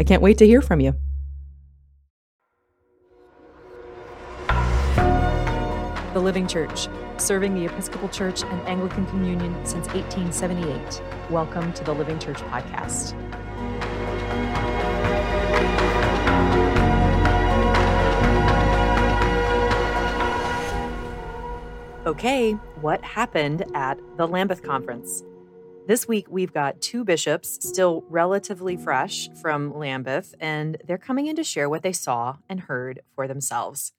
I can't wait to hear from you. The Living Church, serving the Episcopal Church and Anglican Communion since 1878. Welcome to the Living Church Podcast. Okay, what happened at the Lambeth Conference? This week, we've got two bishops still relatively fresh from Lambeth, and they're coming in to share what they saw and heard for themselves.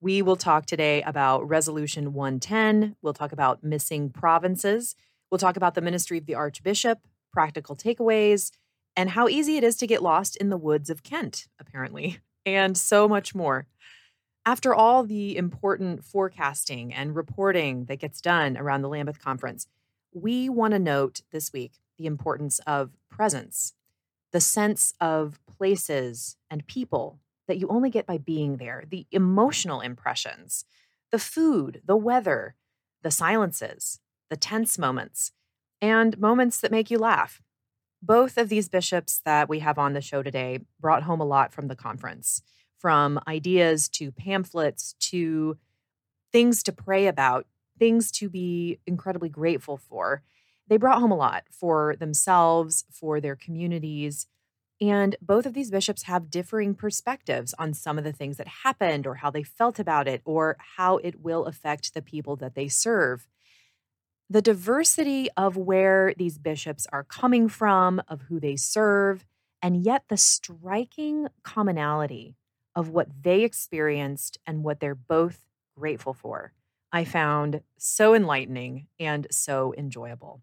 We will talk today about Resolution 110. We'll talk about missing provinces. We'll talk about the ministry of the Archbishop, practical takeaways, and how easy it is to get lost in the woods of Kent, apparently, and so much more. After all the important forecasting and reporting that gets done around the Lambeth Conference, we want to note this week the importance of presence, the sense of places and people that you only get by being there, the emotional impressions, the food, the weather, the silences, the tense moments, and moments that make you laugh. Both of these bishops that we have on the show today brought home a lot from the conference, from ideas to pamphlets to things to pray about things to be incredibly grateful for. They brought home a lot for themselves, for their communities. And both of these bishops have differing perspectives on some of the things that happened or how they felt about it or how it will affect the people that they serve. The diversity of where these bishops are coming from, of who they serve, and yet the striking commonality of what they experienced and what they're both grateful for. I found so enlightening and so enjoyable.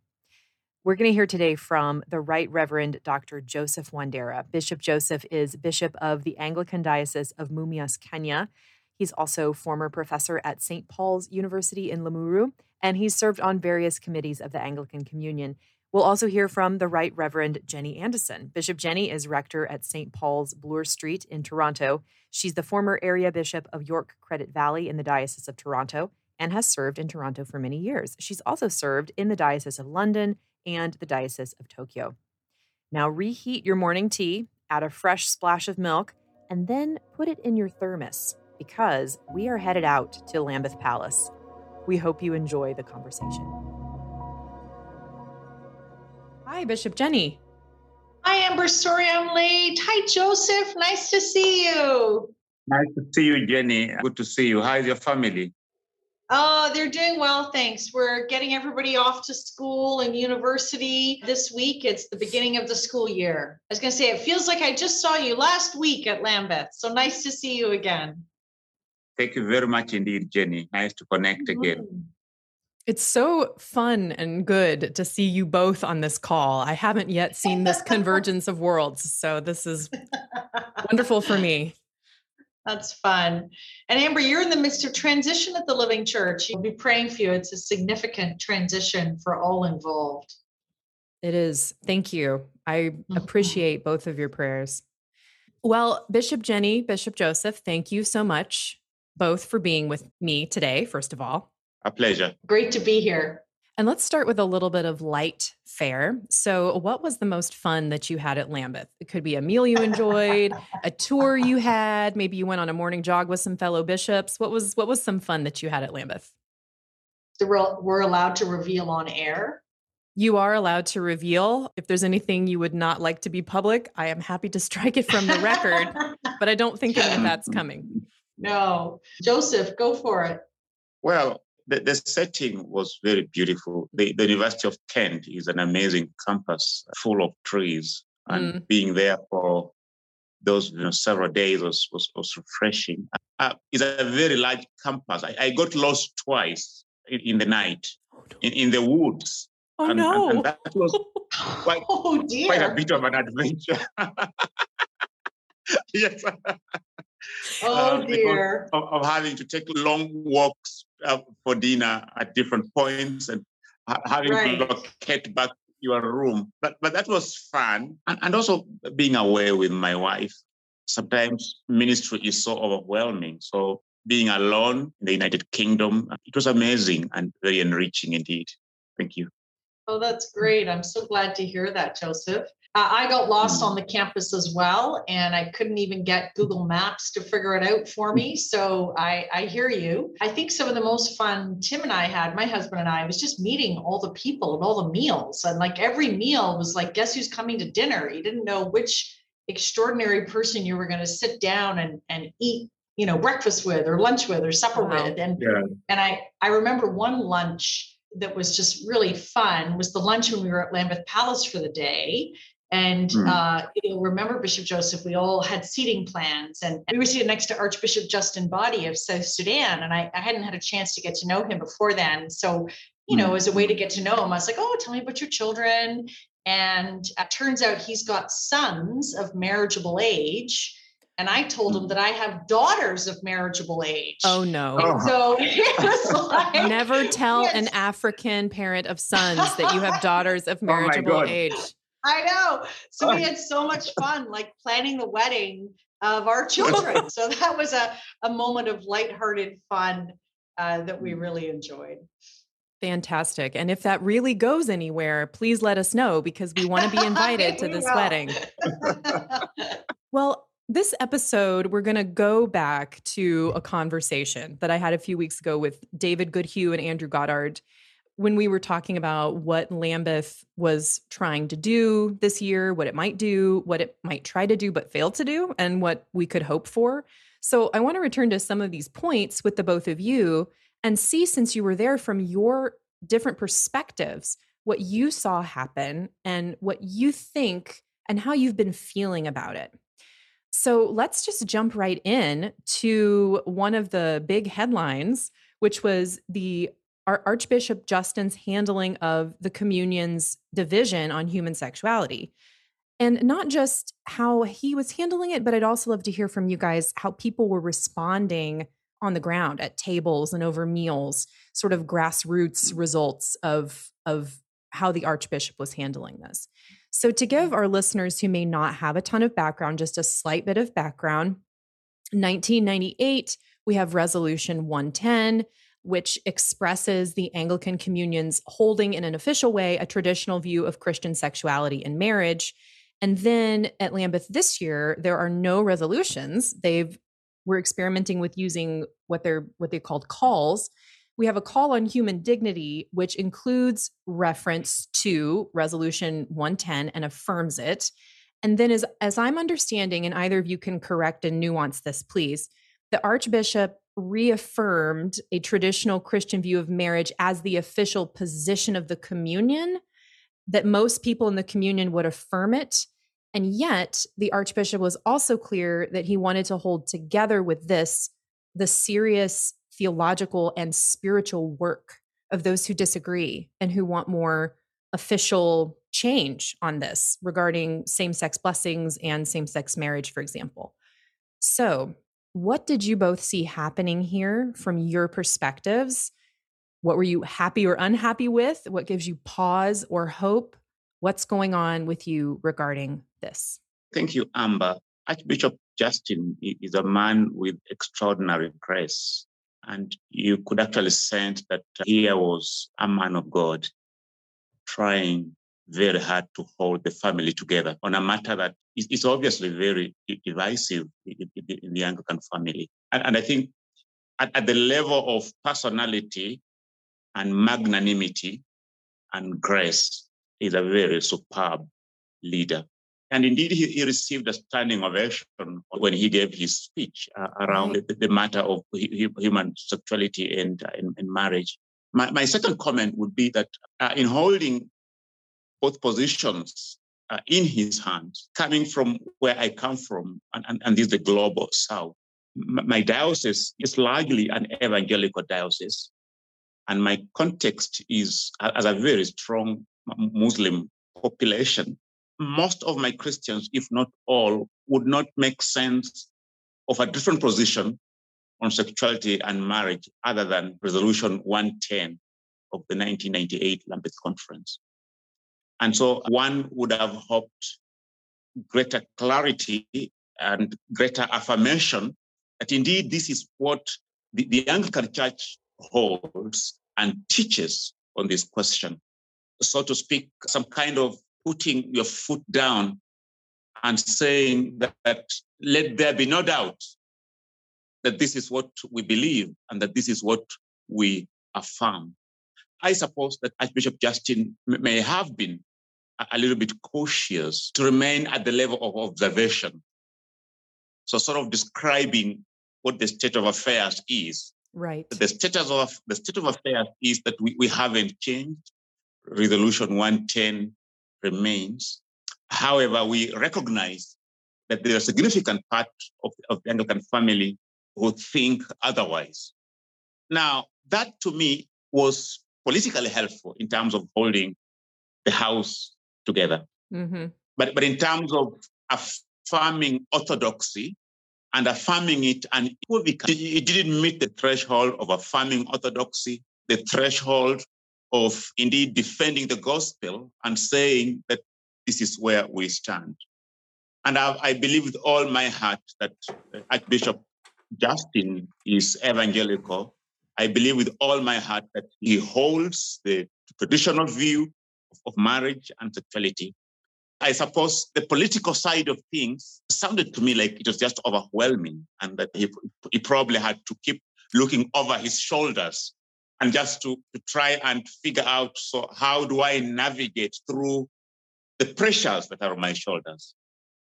We're going to hear today from the Right Reverend Dr. Joseph Wandera. Bishop Joseph is Bishop of the Anglican Diocese of Mumias, Kenya. He's also former professor at St. Paul's University in Limuru, and he's served on various committees of the Anglican Communion. We'll also hear from the Right Reverend Jenny Andison. Bishop Jenny is rector at St. Paul's Bloor Street in Toronto. She's the former area bishop of York Credit Valley in the Diocese of Toronto and has served in Toronto for many years. She's also served in the Diocese of London and the Diocese of Tokyo. Now, reheat your morning tea, add a fresh splash of milk, and then put it in your thermos because we are headed out to Lambeth Palace. We hope you enjoy the conversation. Hi, Bishop Jenny. Hi, Amber. Sorry I'm late. Hi, Joseph. Nice to see you. Nice to see you, Jenny. Good to see you. How's your family? Oh, they're doing well, thanks. We're getting everybody off to school and university this week. It's the beginning of the school year. I was going to say, it feels like I just saw you last week at Lambeth. So nice to see you again. Thank you very much indeed, Jenny. Nice to connect again. Mm-hmm. It's so fun and good to see you both on this call. I haven't yet seen this convergence of worlds. So this is wonderful for me. That's fun. And Amber, you're in the midst of transition at the Living Church. You'll be praying for you. It's a significant transition for all involved. It is. Thank you. I mm-hmm. appreciate both of your prayers. Well, Bishop Jenny, Bishop Joseph, thank you so much both for being with me today, first of all. A pleasure. Great to be here. And let's start with a little bit of light fare. So, what was the most fun that you had at Lambeth? It could be a meal you enjoyed, a tour you had, maybe you went on a morning jog with some fellow bishops. What was what was some fun that you had at Lambeth? We're allowed to reveal on air. You are allowed to reveal. If there's anything you would not like to be public, I am happy to strike it from the record, but I don't think any of that's coming. No. Joseph, go for it. Well, the, the setting was very beautiful. The, the University of Kent is an amazing campus full of trees, and mm. being there for those you know, several days was, was, was refreshing. Uh, it's a very large campus. I, I got lost twice in, in the night in, in the woods. Oh and, no! And, and that was quite, oh, quite a bit of an adventure. yes. Oh uh, dear! Of, of, having to take long walks Uh, for dinner at different points and ha- having right. to locate back to your room. But but that was fun, and, and also being away with my wife. Sometimes ministry is so overwhelming. So being alone in the United Kingdom, it was amazing and very enriching indeed. Thank you. Oh, that's great. I'm so glad to hear that, Joseph. Uh, I got lost on the campus as well, and I couldn't even get Google Maps to figure it out for me. So I, I hear you. I think some of the most fun Tim and I had, my husband and I, was just meeting all the people and all the meals. And like every meal was like, guess who's coming to dinner? You didn't know which extraordinary person you were going to sit down and, and eat you know breakfast with or lunch with or supper wow. with and yeah. and i i remember one lunch that was just really fun was the lunch when we were at lambeth palace for the day and mm. uh, you know, remember Bishop Joseph, we all had seating plans, and, and, we were seated next to Archbishop Justin Badi of South Sudan, and I, I, hadn't had a chance to get to know him before then. So, you know, mm. as a way to get to know him, I was like, "Oh, tell me about your children." And it turns out he's got sons of marriageable age. And I told him hmm. that I have daughters of marriageable age. Oh no! And so it was like, never tell yes. an African parent of sons that you have daughters of oh marriageable oh age. I know. So we had so much fun, like planning the wedding of our children. so that was a, a moment of lighthearted fun uh, that we really enjoyed. Fantastic. And if that really goes anywhere, please let us know because we want to be invited to this wedding. well, this episode, we're going to go back to a conversation that I had a few weeks ago with David Goodhew and Andrew Goddard when we were talking about what Lambeth was trying to do this year, what it might do, what it might try to do but fail to do, and what we could hope for. So I want to return to some of these points with the both of you and see, since you were there from your different perspectives, what you saw happen and what you think and how you've been feeling about it. So let's just jump right in to one of the big headlines, which was the our Archbishop Justin's handling of the communion's division on human sexuality. And not just how he was handling it, but I'd also love to hear from you guys how people were responding on the ground at tables and over meals, sort of grassroots results of, of how the Archbishop was handling this. So, to give our listeners who may not have a ton of background, just a slight bit of background, 1998, we have Resolution 110 which expresses the Anglican Communion's holding in an official way a traditional view of Christian sexuality and marriage. And then at Lambeth this year, there are no resolutions. They've we're experimenting with using what they're what they called calls. We have a call on human dignity, which includes reference to Resolution 110 and affirms it. And then, as, as I'm understanding, and either of you can correct and nuance this, please, the Archbishop reaffirmed a traditional Christian view of marriage as the official position of the communion, that most people in the communion would affirm it. And yet, the Archbishop was also clear that he wanted to hold together with this the serious theological and spiritual work of those who disagree and who want more official change on this regarding same sex blessings and same sex marriage, for example. So, what did you both see happening here from your perspectives? What were you happy or unhappy with? What gives you pause or hope? What's going on with you regarding this? Thank you, Amber. Archbishop Justin is a man with extraordinary grace And you could actually sense that here was a man of God trying very hard to hold the family together on a matter that is, is obviously very divisive in, in the Anglican family. And, and I think at, at, the level of personality and magnanimity and grace, is a very superb leader. And indeed, he, he received a standing ovation when he gave his speech uh, around the, the, matter of human sexuality and, uh, and, and marriage. My, my, second comment would be that uh, in holding both positions uh, in his hands, coming from where I come from, and, and, and this is the global south. My diocese is largely an evangelical diocese, and my context is as a very strong Muslim population. Most of my Christians, if not all, would not make sense of a different position on sexuality and marriage other than Resolution 110 of the 1998 Lambeth Conference. And so one would have hoped greater clarity and greater affirmation that indeed this is what the, the Anglican Church holds and teaches on this question. So to speak, some kind of putting your foot down and saying that, that let there be no doubt that this is what we believe and that this is what we affirm. I suppose that Archbishop Justin may have been a little bit cautious to remain at the level of observation. So, sort of describing what the state of affairs is. Right. The status of the state of affairs is that we, we haven't changed. Resolution 110 remains. However, we recognize that there are a significant part of, of the Anglican family who think otherwise. Now, that to me was politically helpful in terms of holding the House together. Mm-hmm. But, but in terms of affirming orthodoxy and affirming it, and it didn't meet the threshold of affirming orthodoxy, the threshold of indeed defending the gospel and saying that this is where we stand. And I, I believe with all my heart that Archbishop Justin is evangelical. I believe with all my heart that he holds the traditional view of marriage and sexuality. I suppose the political side of things sounded to me like it was just overwhelming and that he, he probably had to keep looking over his shoulders and just to, to try and figure out so how do I navigate through the pressures that are on my shoulders.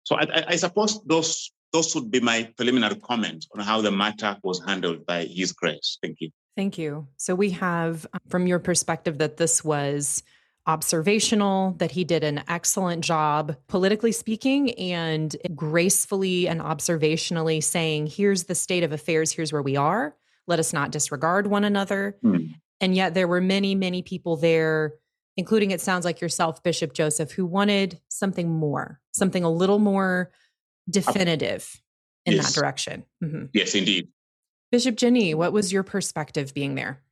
So I, I suppose those those would be my preliminary comments on how the matter was handled by His Grace. Thank you. Thank you. So we have, from your perspective, that this was observational, that he did an excellent job, politically speaking, and gracefully and observationally saying, here's the state of affairs, here's where we are. Let us not disregard one another. Mm. And yet there were many, many people there, including it sounds like yourself, Bishop Joseph, who wanted something more, something a little more definitive in yes. that direction. Mm-hmm. Yes, indeed. Bishop Jenny, what was your perspective being there?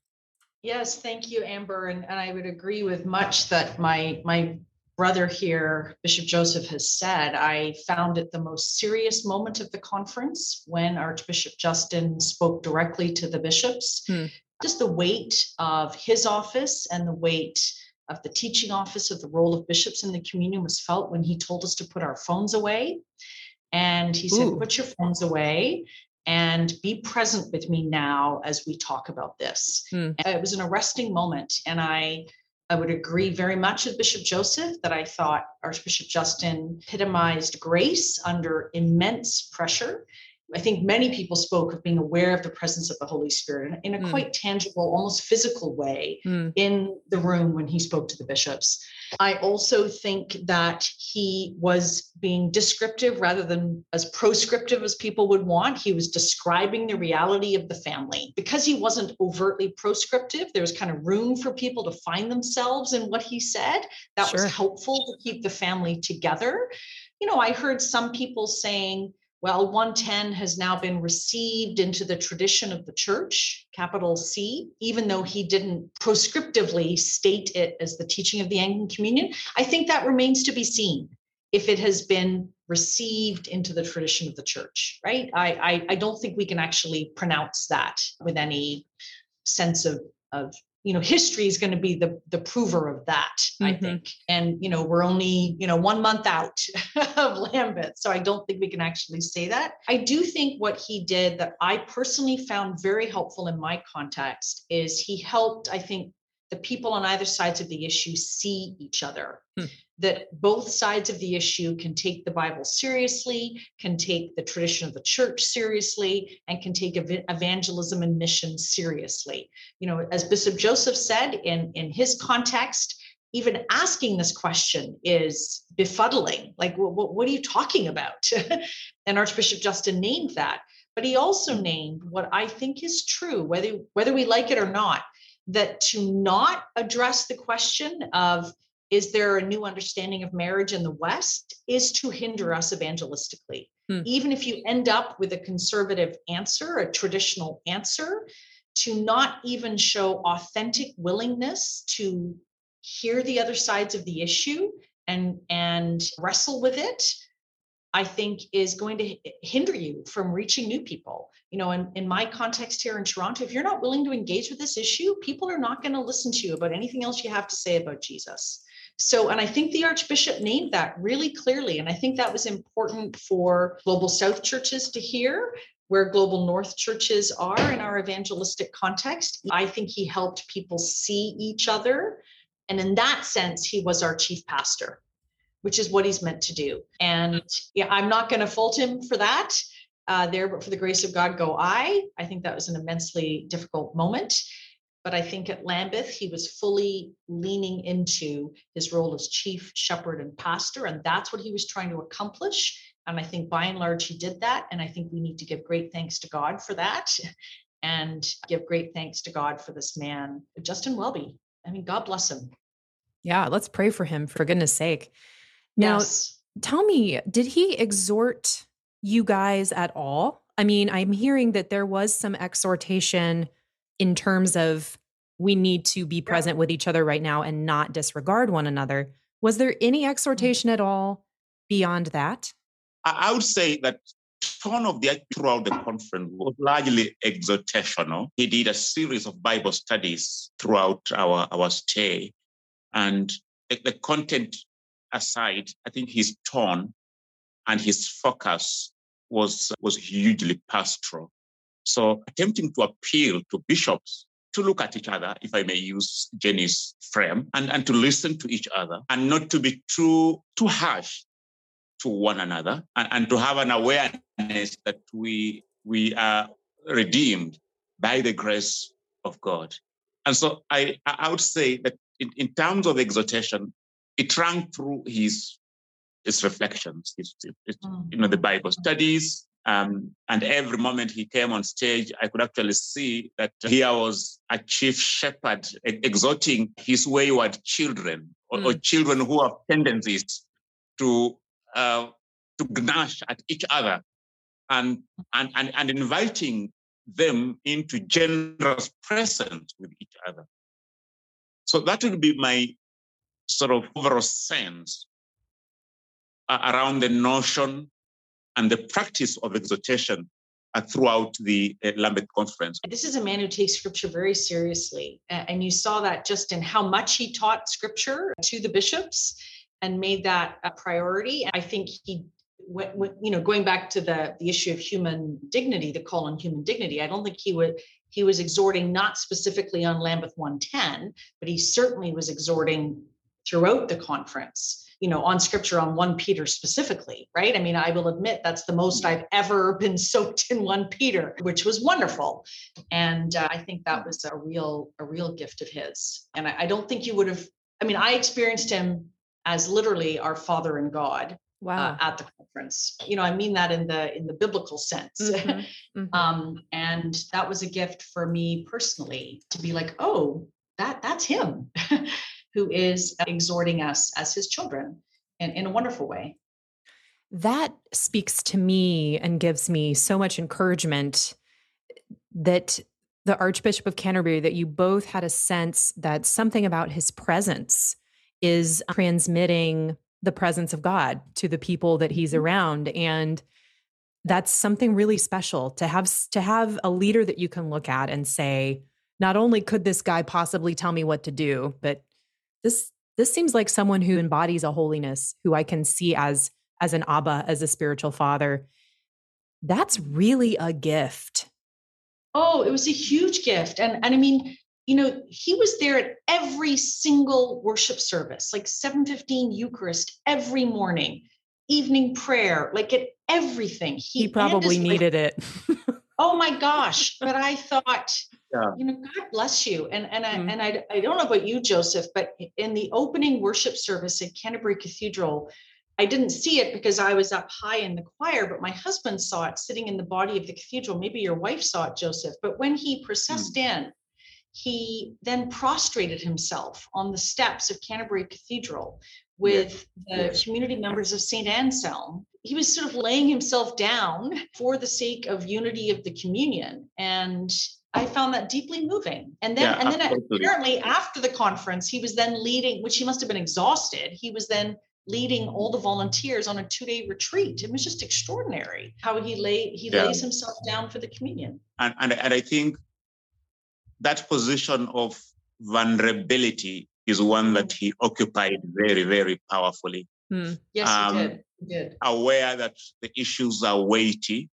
Yes, thank you, Amber. And, and I would agree with much that my my brother here, Bishop Joseph, has said. I found it the most serious moment of the conference when Archbishop Justin spoke directly to the bishops. Hmm. Just the weight of his office and the weight of the teaching office of the role of bishops in the communion was felt when he told us to put our phones away. And he said, Ooh. Put your phones away and be present with me now as we talk about this. Hmm. It was an arresting moment. And I, I would agree very much with Bishop Joseph that I thought Archbishop Justin epitomized grace under immense pressure. I think many people spoke of being aware of the presence of the Holy Spirit in a mm. quite tangible, almost physical way mm. in the room when he spoke to the bishops. I also think that he was being descriptive rather than as proscriptive as people would want. He was describing the reality of the family. Because he wasn't overtly proscriptive, there was kind of room for people to find themselves in what he said. That sure. was helpful to keep the family together. You know, I heard some people saying, well, 110 has now been received into the tradition of the church, capital C, even though he didn't proscriptively state it as the teaching of the Anglican Communion. I think that remains to be seen. if it has been received into the tradition of the church, right? I, I, I don't think we can actually pronounce that with any sense of, of you know history is going to be the the prover of that mm-hmm. i think and you know we're only you know one month out of lambeth so i don't think we can actually say that i do think what he did that i personally found very helpful in my context is he helped i think the people on either sides of the issue see each other. Hmm. That both sides of the issue can take the Bible seriously, can take the tradition of the church seriously, and can take ev- evangelism and mission seriously. You know, as Bishop Joseph said in, in his context, even asking this question is befuddling. Like, what, what are you talking about? and Archbishop Justin named that. But he also named what I think is true, whether whether we like it or not, that to not address the question of is there a new understanding of marriage in the West is to hinder us evangelistically. Hmm. Even if you end up with a conservative answer, a traditional answer, to not even show authentic willingness to hear the other sides of the issue and and wrestle with it I think is going to hinder you from reaching new people. You know, in, in my context here in Toronto, if you're not willing to engage with this issue, people are not going to listen to you about anything else you have to say about Jesus. So, and I think the Archbishop named that really clearly. And I think that was important for Global South churches to hear where Global North churches are in our evangelistic context. I think he helped people see each other. And in that sense, he was our chief pastor which is what he's meant to do. And yeah, I'm not going to fault him for that. Uh, there, but for the grace of God, go I. I think that was an immensely difficult moment. But I think at Lambeth, he was fully leaning into his role as chief shepherd and pastor. And that's what he was trying to accomplish. And I think by and large, he did that. And I think we need to give great thanks to God for that and give great thanks to God for this man, Justin Welby. I mean, God bless him. Yeah, let's pray for him, for goodness sake. Now, yes. tell me, did he exhort you guys at all? I mean, I'm hearing that there was some exhortation in terms of we need to be present with each other right now and not disregard one another. Was there any mm. exhortation at all beyond that? I would say that tone of the throughout the conference was largely exhortational. He did a series of Bible studies throughout our, our stay, and the, the content aside, I think his tone and his focus was, was hugely pastoral. So attempting to appeal to bishops to look at each other, if I may use Jenny's frame, and, and to listen to each other and not to be too, too harsh to one another and, and to have an awareness that we, we are redeemed by the grace of God. And so I, I would say that in, in terms of exhortation, it rang through his his reflections, his, his mm. you know, the Bible studies. Um, and every moment he came on stage, I could actually see that here was a chief shepherd exhorting his wayward children or, mm. or children who have tendencies to uh, to gnash at each other and, and, and, and inviting them into generous presence with each other. So that would be my sort of overall sense uh, around the notion and the practice of exhortation uh, throughout the uh, Lambeth conference. This is a man who takes scripture very seriously. And you saw that just in how much he taught scripture to the bishops and made that a priority. I think he you know going back to the the issue of human dignity the call on human dignity i don't think he would he was exhorting not specifically on lambeth 110 but he certainly was exhorting throughout the conference you know on scripture on 1 peter specifically right? I mean i will admit that's the most i've ever been soaked in 1 peter which was wonderful. And uh, i think that was a real a real gift of his. And I, I don't think you would have i mean i experienced him as literally our father and god uh, wow. Uh, at the conference. You know i mean that in the in the biblical sense. Mm-hmm. Mm-hmm. um, and that was a gift for me personally to be like oh that that's him who is exhorting us as his children in, in a wonderful way. That speaks to me and gives me so much encouragement that the Archbishop of Canterbury, that you both had a sense that something about his presence is transmitting the presence of God to the people that he's mm-hmm. around and that's something really special to have to have a leader that you can look at and say not only could this guy possibly tell me what to do but this this seems like someone who embodies a holiness who I can see as as an abba as a spiritual father. That's really a gift. Oh it was a huge gift. And and I mean you know he was there at every single worship service like 715 eucharist every morning evening prayer like at everything. He, he probably needed it oh my gosh but i thought yeah. you know god bless you and and I, mm-hmm. and I, I don't know about you joseph but in the opening worship service at canterbury cathedral i didn't see it because i was up high in the choir but my husband saw it sitting in the body of the cathedral maybe your wife saw it joseph but when he processed mm-hmm. in he then prostrated himself on the steps of Canterbury Cathedral with the community members of St. Anselm. He was sort of laying himself down for the sake of unity of the communion. And I found that deeply moving. And then, yeah, and then absolutely. apparently after the conference, he was then leading, which he must have been exhausted. He was then leading all the volunteers on a two-day retreat. It was just extraordinary how he lay he yeah. lays himself down for the communion. And, and and I think that position of vulnerability is one that he occupied very, very powerfully. Mm. Yes, um, he did. he did. Aware that the issues are weighty,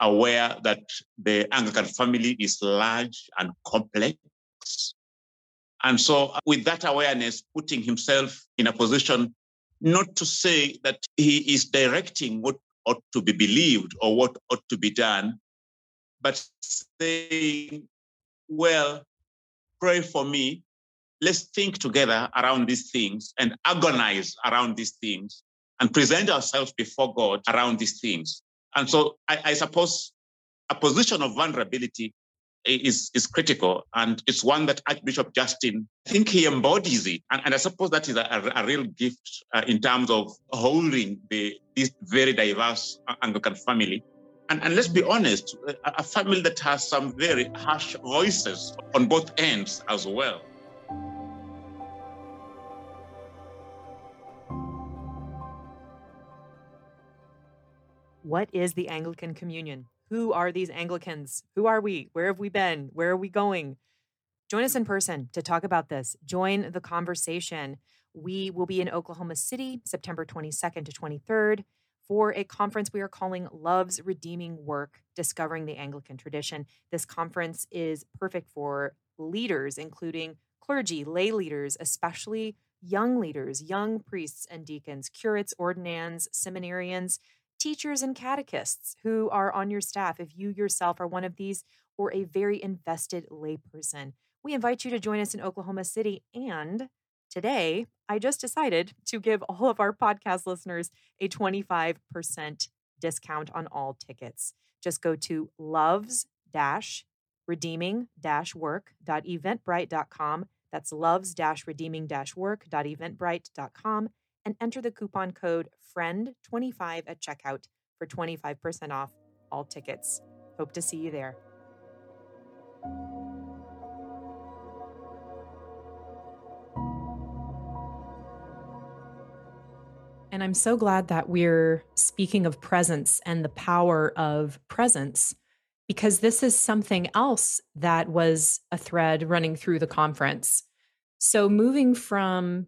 aware that the Anglican family is large and complex. And so, with that awareness, putting himself in a position not to say that he is directing what ought to be believed or what ought to be done, but saying well, pray for me. Let's think together around these things and agonize around these things and present ourselves before God around these things. And so I, I suppose a position of vulnerability is, is critical. And it's one that Archbishop Justin, I think he embodies it. And, and I suppose that is a, a real gift uh, in terms of holding the, this very diverse Anglican family and, and let's be honest, a, a family that has some very harsh voices on both ends as well. What is the Anglican Communion? Who are these Anglicans? Who are we? Where have we been? Where are we going? Join us in person to talk about this. Join the conversation. We will be in Oklahoma City September 22nd to 23rd for a conference we are calling Love's Redeeming Work Discovering the Anglican Tradition. This conference is perfect for leaders, including clergy, lay leaders, especially young leaders, young priests and deacons, curates, ordinands, seminarians, teachers, and catechists who are on your staff. If you yourself are one of these or a very invested layperson, we invite you to join us in Oklahoma City and Today, I just decided to give all of our podcast listeners a 25% discount on all tickets. Just go to loves redeeming work.eventbrite.com. That's loves redeeming work.eventbrite.com and enter the coupon code FRIEND25 at checkout for 25% off all tickets. Hope to see you there. And I'm so glad that we're speaking of presence and the power of presence because this is something else that was a thread running through the conference. So, moving from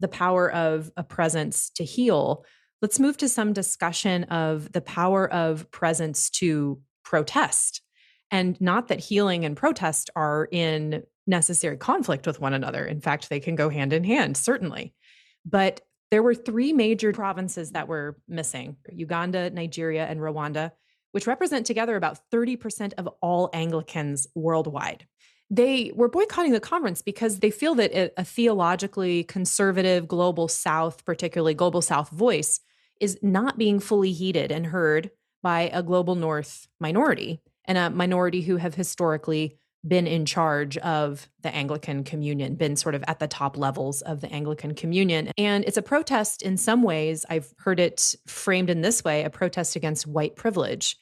the power of a presence to heal, let's move to some discussion of the power of presence to protest. And not that healing and protest are in necessary conflict with one another. In fact, they can go hand in hand, certainly. But there were three major provinces that were missing Uganda, Nigeria, and Rwanda, which represent together about 30% of all Anglicans worldwide. They were boycotting the conference because they feel that a, a theologically conservative global South, particularly global South voice, is not being fully heeded and heard by a global North minority and a minority who have historically been in charge of the Anglican Communion, been sort of at the top levels of the Anglican Communion. And it's a protest in some ways. I've heard it framed in this way a protest against white privilege.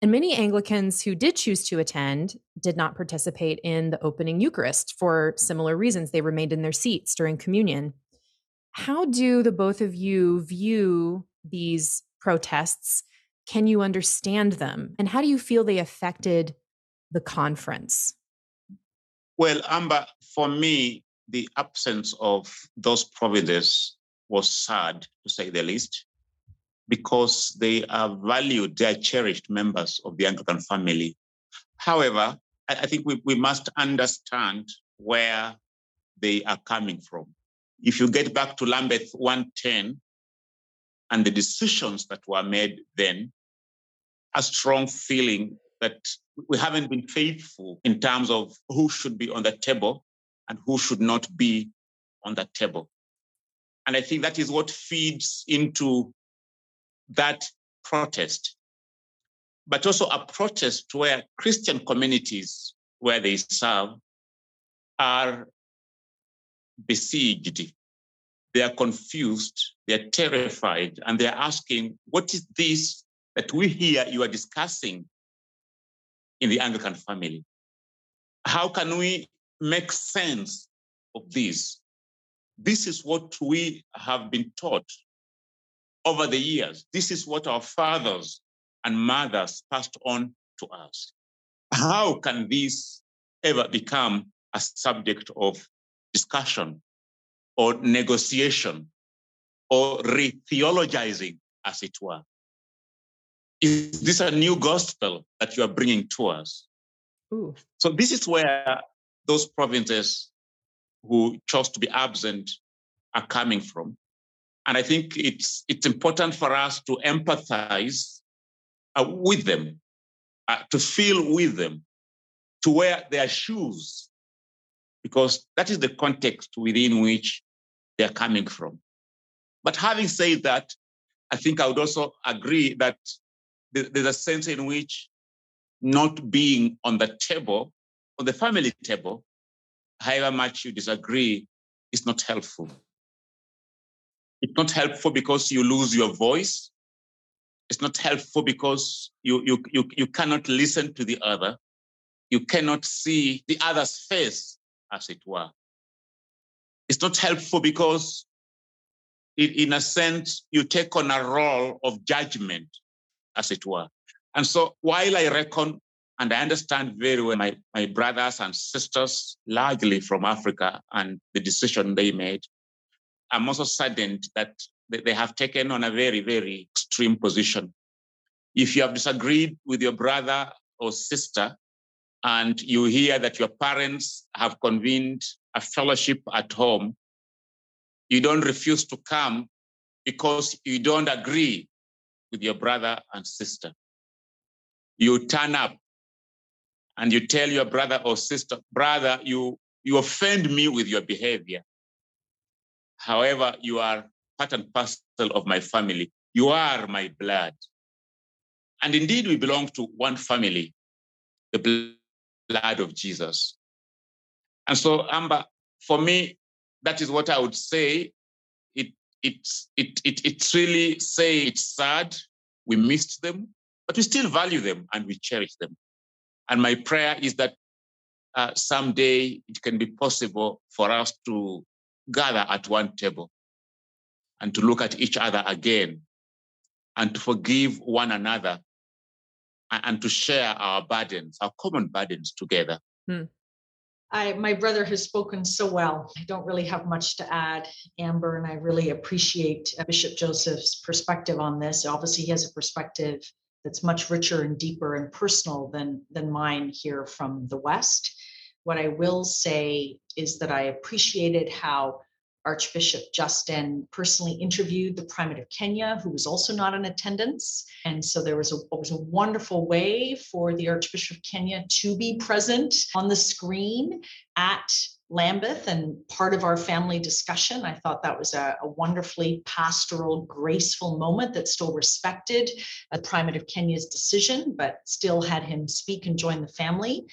And many Anglicans who did choose to attend did not participate in the opening Eucharist for similar reasons. They remained in their seats during communion. How do the both of you view these protests? Can you understand them? And how do you feel they affected the conference? Well, Amber, for me, the absence of those provinces was sad, to say the least, because they are valued, they are cherished members of the Anglican family. However, I, think we, we must understand where they are coming from. If you get back to Lambeth 110 and the decisions that were made then, a strong feeling that we haven't been faithful in terms of who should be on the table and who should not be on the table. And I think that is what feeds into that protest, but also a protest where Christian communities where they serve are besieged. They are confused, they're terrified, and they're asking, What is this that we hear you are discussing in the Anglican family? How can we make sense of this? This is what we have been taught over the years. This is what our fathers and mothers passed on to us. How can this ever become a subject of discussion or negotiation or re theologizing, as it were? Is this a new gospel that you are bringing to us? Ooh. So, this is where those provinces who chose to be absent are coming from. And I think it's, it's important for us to empathize uh, with them, uh, to feel with them, to wear their shoes, because that is the context within which they're coming from. But having said that, I think I would also agree that there's a sense in which not being on the table, on the family table, however much you disagree, is not helpful. It's not helpful because you lose your voice. It's not helpful because you, you, you, you cannot listen to the other. You cannot see the other's face, as it were. It's not helpful because, in, in a sense, you take on a role of judgment, as it were. And so, while I reckon and I understand very well my, my brothers and sisters, largely from Africa, and the decision they made, I'm also saddened that they have taken on a very, very extreme position. If you have disagreed with your brother or sister, and you hear that your parents have convened a fellowship at home, you don't refuse to come because you don't agree with your brother and sister. You turn up and you tell your brother or sister, brother, you, you offend me with your behavior. However, you are part and parcel of my family. You are my blood. And indeed, we belong to one family, the blood of Jesus. And so, Amber, for me, that is what I would say. It, it, it, it, it's really say it's sad. We missed them, but we still value them and we cherish them. And my prayer is that uh, someday it can be possible for us to gather at one table and to look at each other again and to forgive one another and, to share our burdens, our common burdens together. Hmm. I, my brother has spoken so well. I don't really have much to add, Amber, and I really appreciate Bishop Joseph's perspective on this. Obviously, he has a perspective that's much richer and deeper and personal than, than mine here from the West. What I will say is that I appreciated how Archbishop Justin personally interviewed the primate of Kenya, who was also not in attendance. And so there was a, was a wonderful way for the Archbishop of Kenya to be present on the screen at Lambeth and part of our family discussion. I thought that was a, a, wonderfully pastoral, graceful moment that still respected the primate of Kenya's decision, but still had him speak and join the family.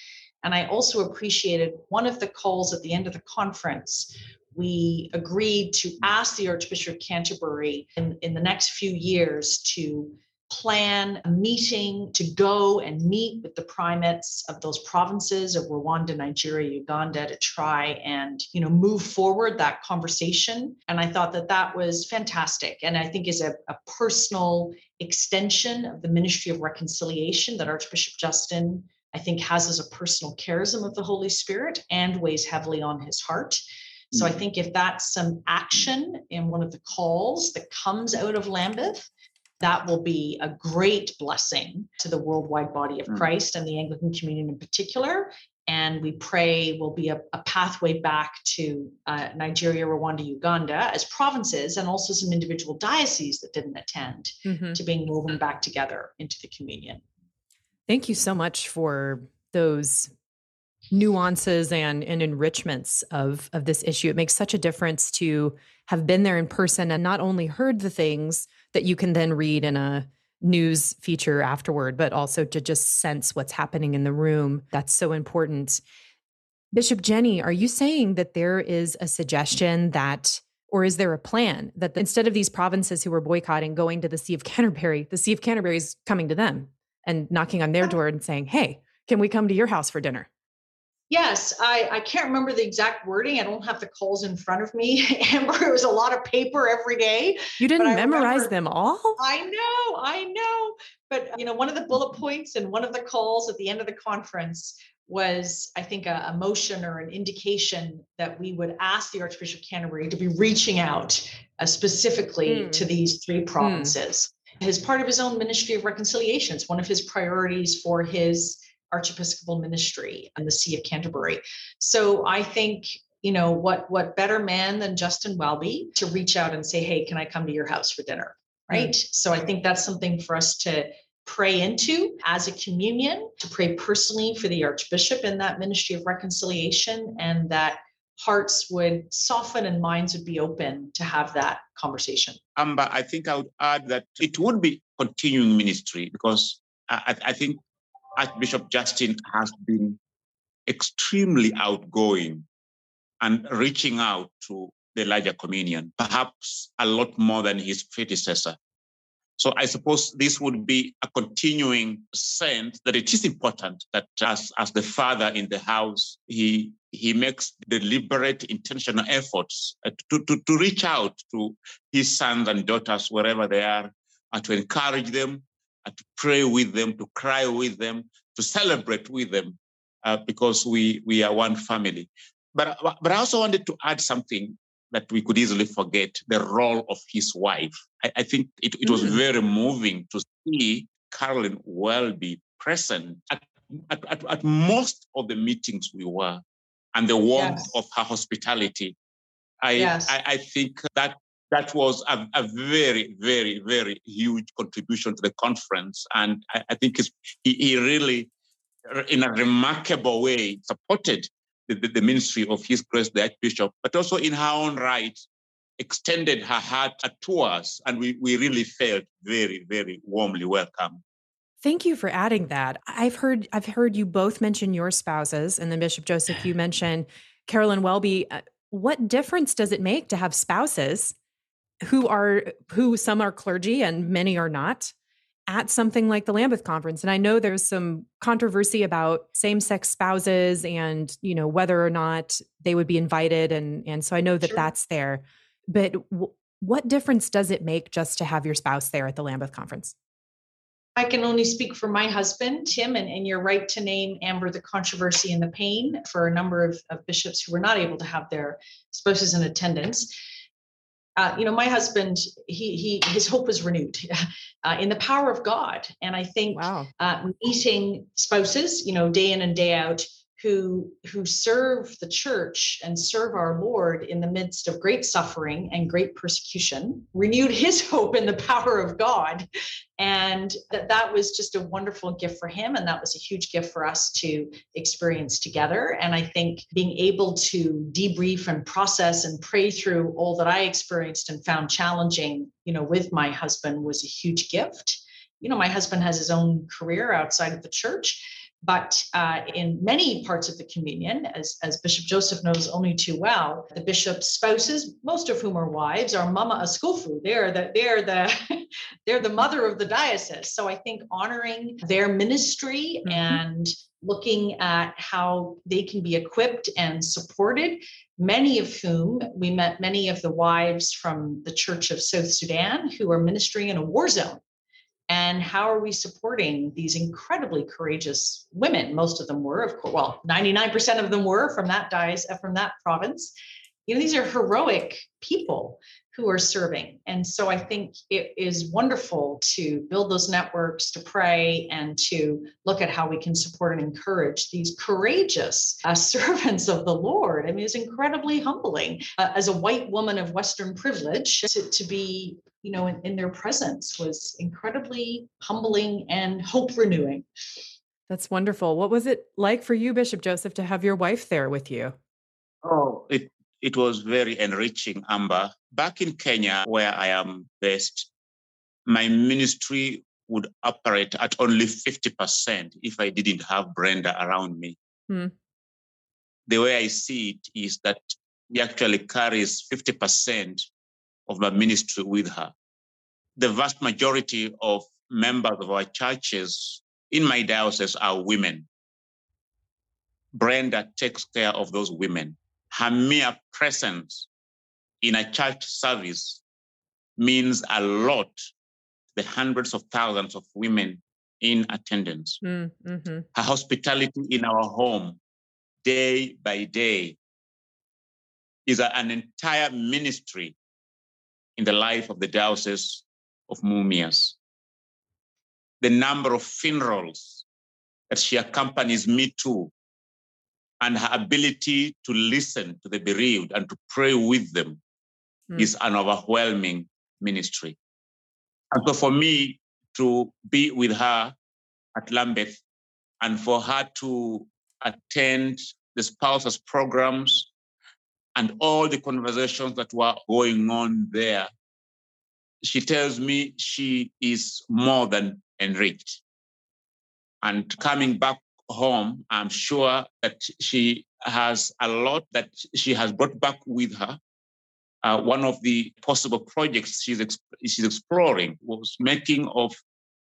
And I also appreciated one of the calls at the end of the conference. We agreed to ask the Archbishop of Canterbury in, in the next few years to plan a meeting to go and meet with the primates of those provinces of Rwanda, Nigeria, Uganda to try and you know move forward that conversation. And I thought that that was fantastic, and I think is a, a personal extension of the Ministry of Reconciliation that Archbishop Justin I think has as a personal charism of the Holy Spirit and weighs heavily on his heart. So I mm. think if that's some action in one of the calls that comes out of Lambeth, that will be a great blessing to the worldwide body of mm. Christ and the Anglican Communion in particular. And we pray will be a, a pathway back to uh, Nigeria, Rwanda, Uganda as provinces, and also some individual dioceses that didn't attend mm-hmm. to being woven back together into the communion. Thank you so much for those nuances and, and enrichments of, of this issue. It makes such a difference to have been there in person and not only heard the things that you can then read in a news feature afterward, but also to just sense what's happening in the room. That's so important. Bishop Jenny, are you saying that there is a suggestion that, or is there a plan that instead of these provinces who were boycotting going to the See of Canterbury, the See of Canterbury is coming to them and knocking on their door and saying, hey, can we come to your house for dinner? Yes, I, I can't remember the exact wording. I don't have the calls in front of me. Amber, it was a lot of paper every day. You didn't memorize remember, them all? I know, I know. But you know, one of the bullet points and one of the calls at the end of the conference was, I think, a, a motion or an indication that we would ask the Archbishop of Canterbury to be reaching out uh, specifically mm. to these three hmm. provinces. Mm. As part of his own ministry of reconciliation, it's one of his priorities for his Archiepiscopal ministry and the See of Canterbury. So I think you know what what better man than Justin Welby to reach out and say, hey, can I come to your house for dinner? Right. Mm-hmm. So I think that's something for us to pray into as a communion, to pray personally for the Archbishop in that ministry of reconciliation, and that hearts would soften and minds would be open to have that conversation. Amber, I think I would add that it would be continuing ministry because I, I think Archbishop Justin has been extremely outgoing and reaching out to the larger communion, perhaps a lot more than his predecessor. So I suppose this would be a continuing sense that it is important that as, as the father in the house, he he makes deliberate, intentional efforts uh, to, to, to reach out to his sons and daughters wherever they are, and to encourage them, and to pray with them, to cry with them, to celebrate with them, uh, because we we are one family. But but I also wanted to add something that we could easily forget: the role of his wife. I, I think it, it was mm. very moving to see Carolyn Welby present at, at, at, at, most of the meetings we were, and the warmth yes. of her hospitality. I, yes. I, I think that that was a, a, very, very, very huge contribution to the conference. And I, I think he, he, really, in a remarkable way, supported the, the, the, ministry of His Grace, the Archbishop, but also in her own right, extended her heart to us. And we, we really felt very, very warmly welcome. Thank you for adding that. I've heard I've heard you both mention your spouses, and then Bishop Joseph, you mentioned Carolyn Welby. Uh, what difference does it make to have spouses who are who some are clergy and many are not at something like the Lambeth conference and I know there's some controversy about same-sex spouses and you know whether or not they would be invited and and so I know that sure. that's there. But w- what difference does it make just to have your spouse there at the Lambeth conference? I can only speak for my husband, Tim, and, and you're right to name Amber the controversy and the pain for a number of, of bishops who were not able to have their spouses in attendance uh, you know, my husband, he he his hope was renewed uh, in the power of God, and I think wow. uh, meeting spouses, you know, day in and day out, who who serve the church and serve our lord in the midst of great suffering and great persecution renewed his hope in the power of god and that that was just a wonderful gift for him and that was a huge gift for us to experience together. And i think being able to debrief and process and pray through all that i experienced and found challenging you know with my husband was a huge gift. You know my husband has his own career outside of the church but uh, in many parts of the communion, as, as Bishop Joseph knows only too well, the bishop's spouses, most of whom are wives, are mama askofu. They're the they're the they're the mother of the diocese. So I think honoring their ministry mm-hmm. and looking at how they can be equipped and supported, many of whom we met many of the wives from the Church of South Sudan who are ministering in a war zone. And how are we supporting these incredibly courageous women? Most of them were, of course, well, 99% of them were from that diocese, from that province. You know, these are heroic people who are serving. And so I think it is wonderful to build those networks, to pray, and to look at how we can support and encourage these courageous uh, servants of the Lord. I mean, it's incredibly humbling uh, as a white woman of Western privilege to, to be, you know, in, in their presence was incredibly humbling and hope renewing. That's wonderful. What was it like for you, Bishop Joseph, to have your wife there with you? Oh, it it was very enriching, Amber. Back in Kenya, where I am based, my ministry would operate at only 50% if I didn't have Brenda around me. Hmm. The way I see it is that he actually carries 50% of my ministry with her. The vast majority of members of our churches in my diocese are women. Brenda takes care of those women her mere presence in a church service means a lot the hundreds of thousands of women in attendance. Mm, mm-hmm. Her hospitality in our home, day by day, is a, an entire ministry in the life of the Diocese of Mumias. The number of funerals that she accompanies me to and her ability to listen to the bereaved and to pray with them mm. is an overwhelming ministry. And so for me to be with her at Lambeth and for her to attend the spouses programs and all the conversations that were going on there, she tells me she is more than enriched. And coming back home, I'm sure that she has a lot that she has brought back with her. Uh, one of the possible projects she's, exp- she's exploring was making of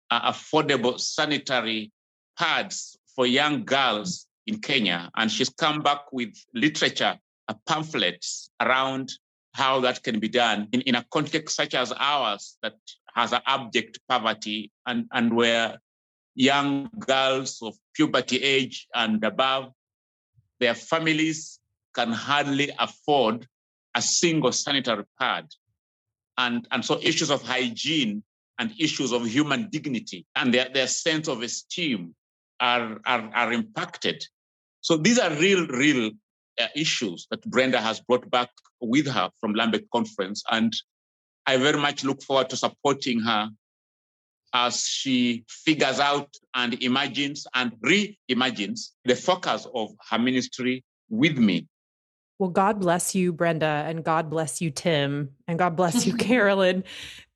uh, affordable sanitary pads for young girls in Kenya. And she's come back with literature, uh, pamphlets around how that can be done in, in a context such as ours that has an abject poverty and, and where young girls of puberty age and above, their families can hardly afford a single sanitary pad. And, and so issues of hygiene and issues of human dignity and their, their sense of esteem are, are, are impacted. So these are real, real uh, issues that Brenda has brought back with her from Lambeth Conference. And I very much look forward to supporting her as she figures out and imagines and reimagines the focus of her ministry with me. Well, God bless you, Brenda, and God bless you, Tim, and God bless you, Carolyn.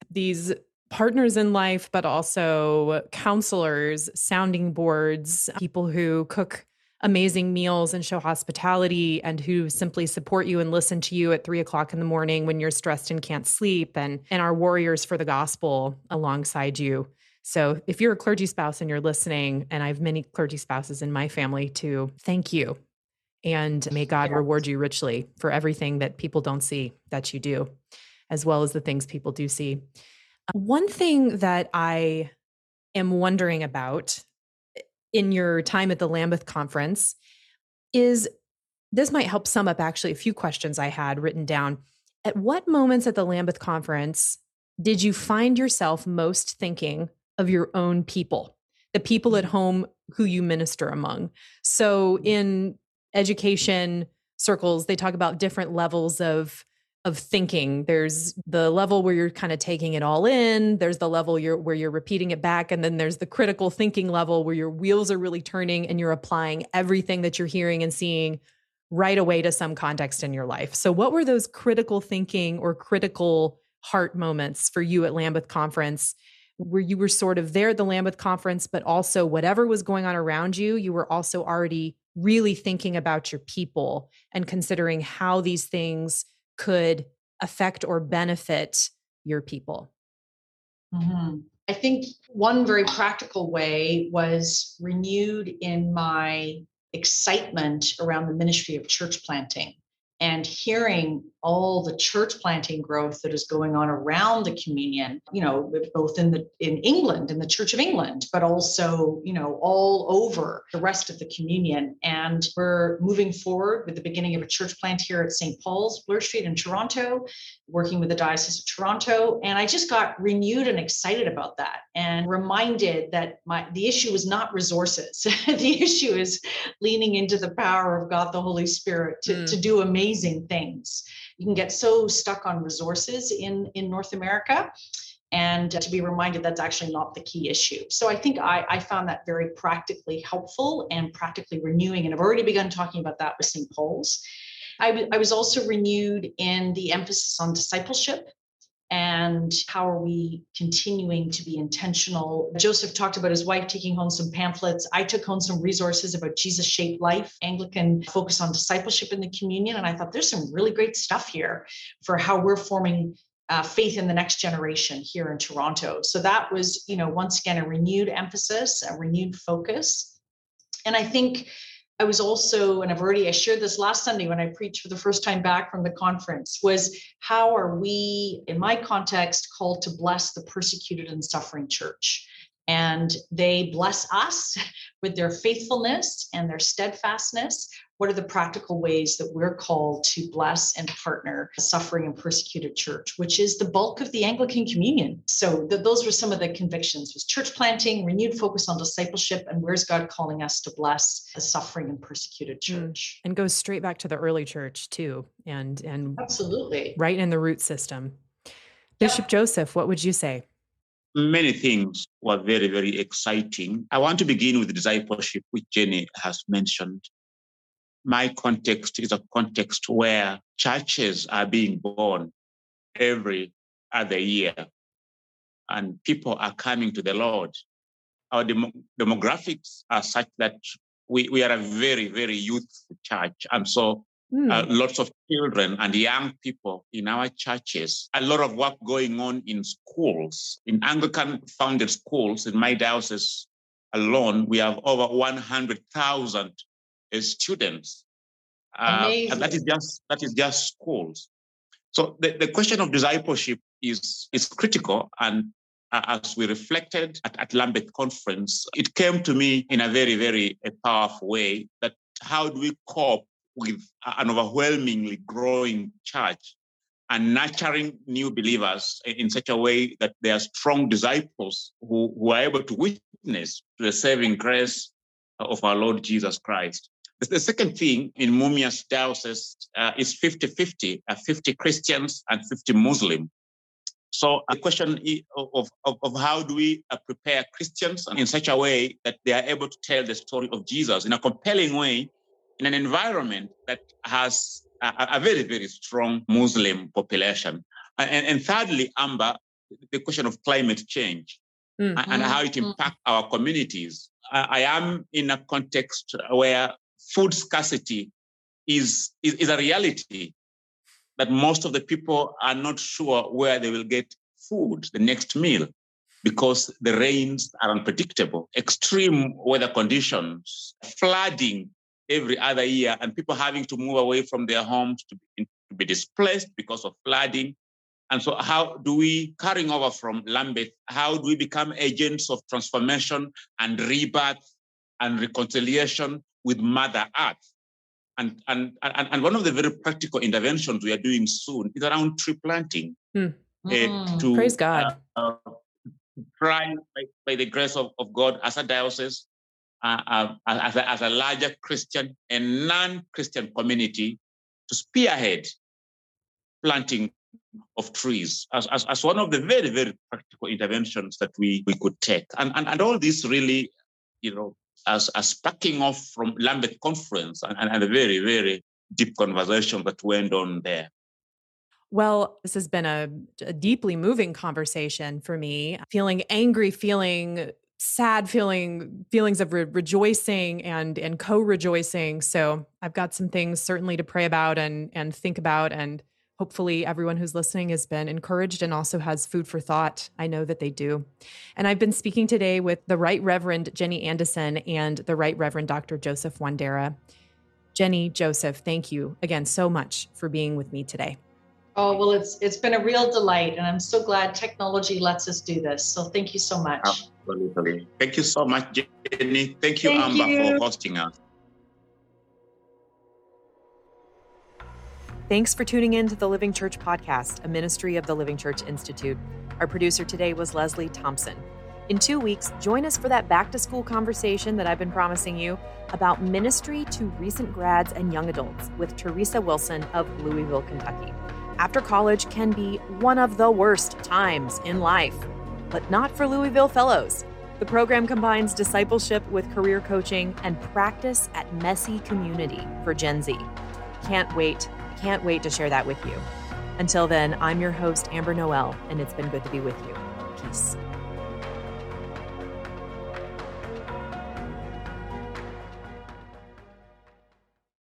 These partners in life, but also counselors, sounding boards, people who cook amazing meals and show hospitality and who simply support you and listen to you at three o'clock in the morning when you're stressed and can't sleep and and our warriors for the gospel alongside you. So if you're a clergy spouse and you're listening and i have many clergy spouses in my family too thank you. And may god yes. reward you richly for everything that people don't see that you do as well as the things people do see. Uh, one thing that i am wondering about in your time at the Lambeth conference is this might help sum up actually a few questions I had written down. At what moments at the Lambeth conference did you find yourself most thinking of your own people, the people at mm. home who you minister among? So mm. in education circles, they talk about different levels of of thinking. There's the level where you're kind of taking it all in. There's the level you're where you're repeating it back. And then there's the critical thinking level where your wheels are really turning and you're applying everything that you're hearing and seeing right away to some context in your life. So what were those critical thinking or critical heart moments for you at lambeth conference? Where you were sort of there at the lambeth conference but also whatever was going on around you you were also already really thinking about your people and considering how these things could affect or benefit your people? Mm-hmm. I think one very practical way was renewed in my excitement around the ministry of church planting and hearing all the church planting growth that is going on around the communion you know both in the in england in the church of england but also you know all over the rest of the communion. And we're moving forward with the beginning of a church plant here at st paul's Bloor street in toronto working with the diocese of toronto. And i just got renewed and excited about that and reminded that my the issue is not resources. The issue is leaning into the power of god the holy spirit to, mm. to do amazing things. You can get so stuck on resources in in north america and to be reminded that's actually not the key issue. So i think I, I found that very practically helpful and practically renewing and i've already begun talking about that with st paul's. I, w- I was also renewed in the emphasis on discipleship and how are we continuing to be intentional? Joseph talked about his wife taking home some pamphlets. I took home some resources about jesus shaped life. Anglican focus on discipleship in the communion and i thought there's some really great stuff here for how we're forming uh, faith in the next generation here in toronto. So that was you know once again a renewed emphasis a renewed focus. And i think I was also, and I've already I shared this last Sunday when I preached for the first time back from the conference, was how are we, in my context, called to bless the persecuted and suffering church? And they bless us with their faithfulness and their steadfastness. What are the practical ways that we're called to bless and partner a suffering and persecuted church which is the bulk of the anglican communion? So the, those were some of the convictions was church planting renewed focus on discipleship and where's god calling us to bless a suffering and persecuted mm. church? And goes straight back to the early church too and and absolutely. right in the root system. Bishop yeah. joseph what would you say many things were very, very exciting. I want to begin with discipleship, which Jenny has mentioned my context is a context where churches are being born every other year and people are coming to the Lord. Our dem- demographics are such that we, we are a very, very youthful church. And so mm. uh, lots of children and young people in our churches, a lot of work going on in schools, in Anglican founded schools in my diocese alone, we have over 100,000 students. Uh, and that is just that is just schools. So the, the question of discipleship is is critical. And uh, as we reflected at, at Lambeth conference, it came to me in a very, very a powerful way that how do we cope with an overwhelmingly growing church and nurturing new believers in such a way that they are strong disciples who, who are able to witness to the saving grace of our Lord Jesus Christ. The second thing in Mumias diocese uh, is 50 50, uh, 50 Christians and 50 Muslim. So the question of, of, of how do we uh, prepare Christians in such a way that they are able to tell the story of Jesus in a compelling way in an environment that has a, a very, very strong Muslim population. And, and thirdly, Amber, the question of climate change mm-hmm. and how it impacts our communities. I, I am in a context where food scarcity is, is, is a reality that most of the people are not sure where they will get food, the next meal, because the rains are unpredictable, extreme weather conditions, flooding every other year, and people having to move away from their homes to be, to be displaced because of flooding. And so, how do we, carrying over from Lambeth, how do we become agents of transformation and rebirth and reconciliation with Mother Earth. And, and, and, and one of the very practical interventions we are doing soon is around tree planting. Hmm. Uh, to, Praise God. Uh, try, by, by, the grace of, of God, as a diocese, uh, as, a, as a larger Christian and non Christian community, to spearhead planting of trees as, as, as one of the very, very practical interventions that we, we could take. And, and, and all this really, you know, as, as sparking off from Lambeth conference and, and, and a very, very deep conversation that went on there. Well, this has been a, a, deeply moving conversation for me. Feeling angry, feeling sad, feeling feelings of re- rejoicing and and co-rejoicing. So I've got some things certainly to pray about and and think about. And Hopefully, everyone who's listening has been encouraged and also has food for thought. I know that they do. And I've been speaking today with the Right Reverend Jenny Andison and the Right Reverend Dr. Joseph Wandera. Jenny, Joseph, thank you again so much for being with me today. Oh, well, it's it's been a real delight, and I'm so glad technology lets us do this. So thank you so much. Absolutely. Thank you so much, Jenny. Thank you, thank Amber, you. for hosting us. Thanks for tuning in to the Living Church podcast, a ministry of the Living Church Institute. Our producer today was Leslie Thompson. In two weeks, join us for that back to school conversation that I've been promising you about ministry to recent grads and young adults with Teresa Wilson of Louisville, Kentucky. After college can be one of the worst times in life, but not for Louisville Fellows. The program combines discipleship with career coaching and practice at messy community for Gen Z. Can't wait can't wait to share that with you. Until then, I'm your host, Amber Noel, and it's been good to be with you. Peace.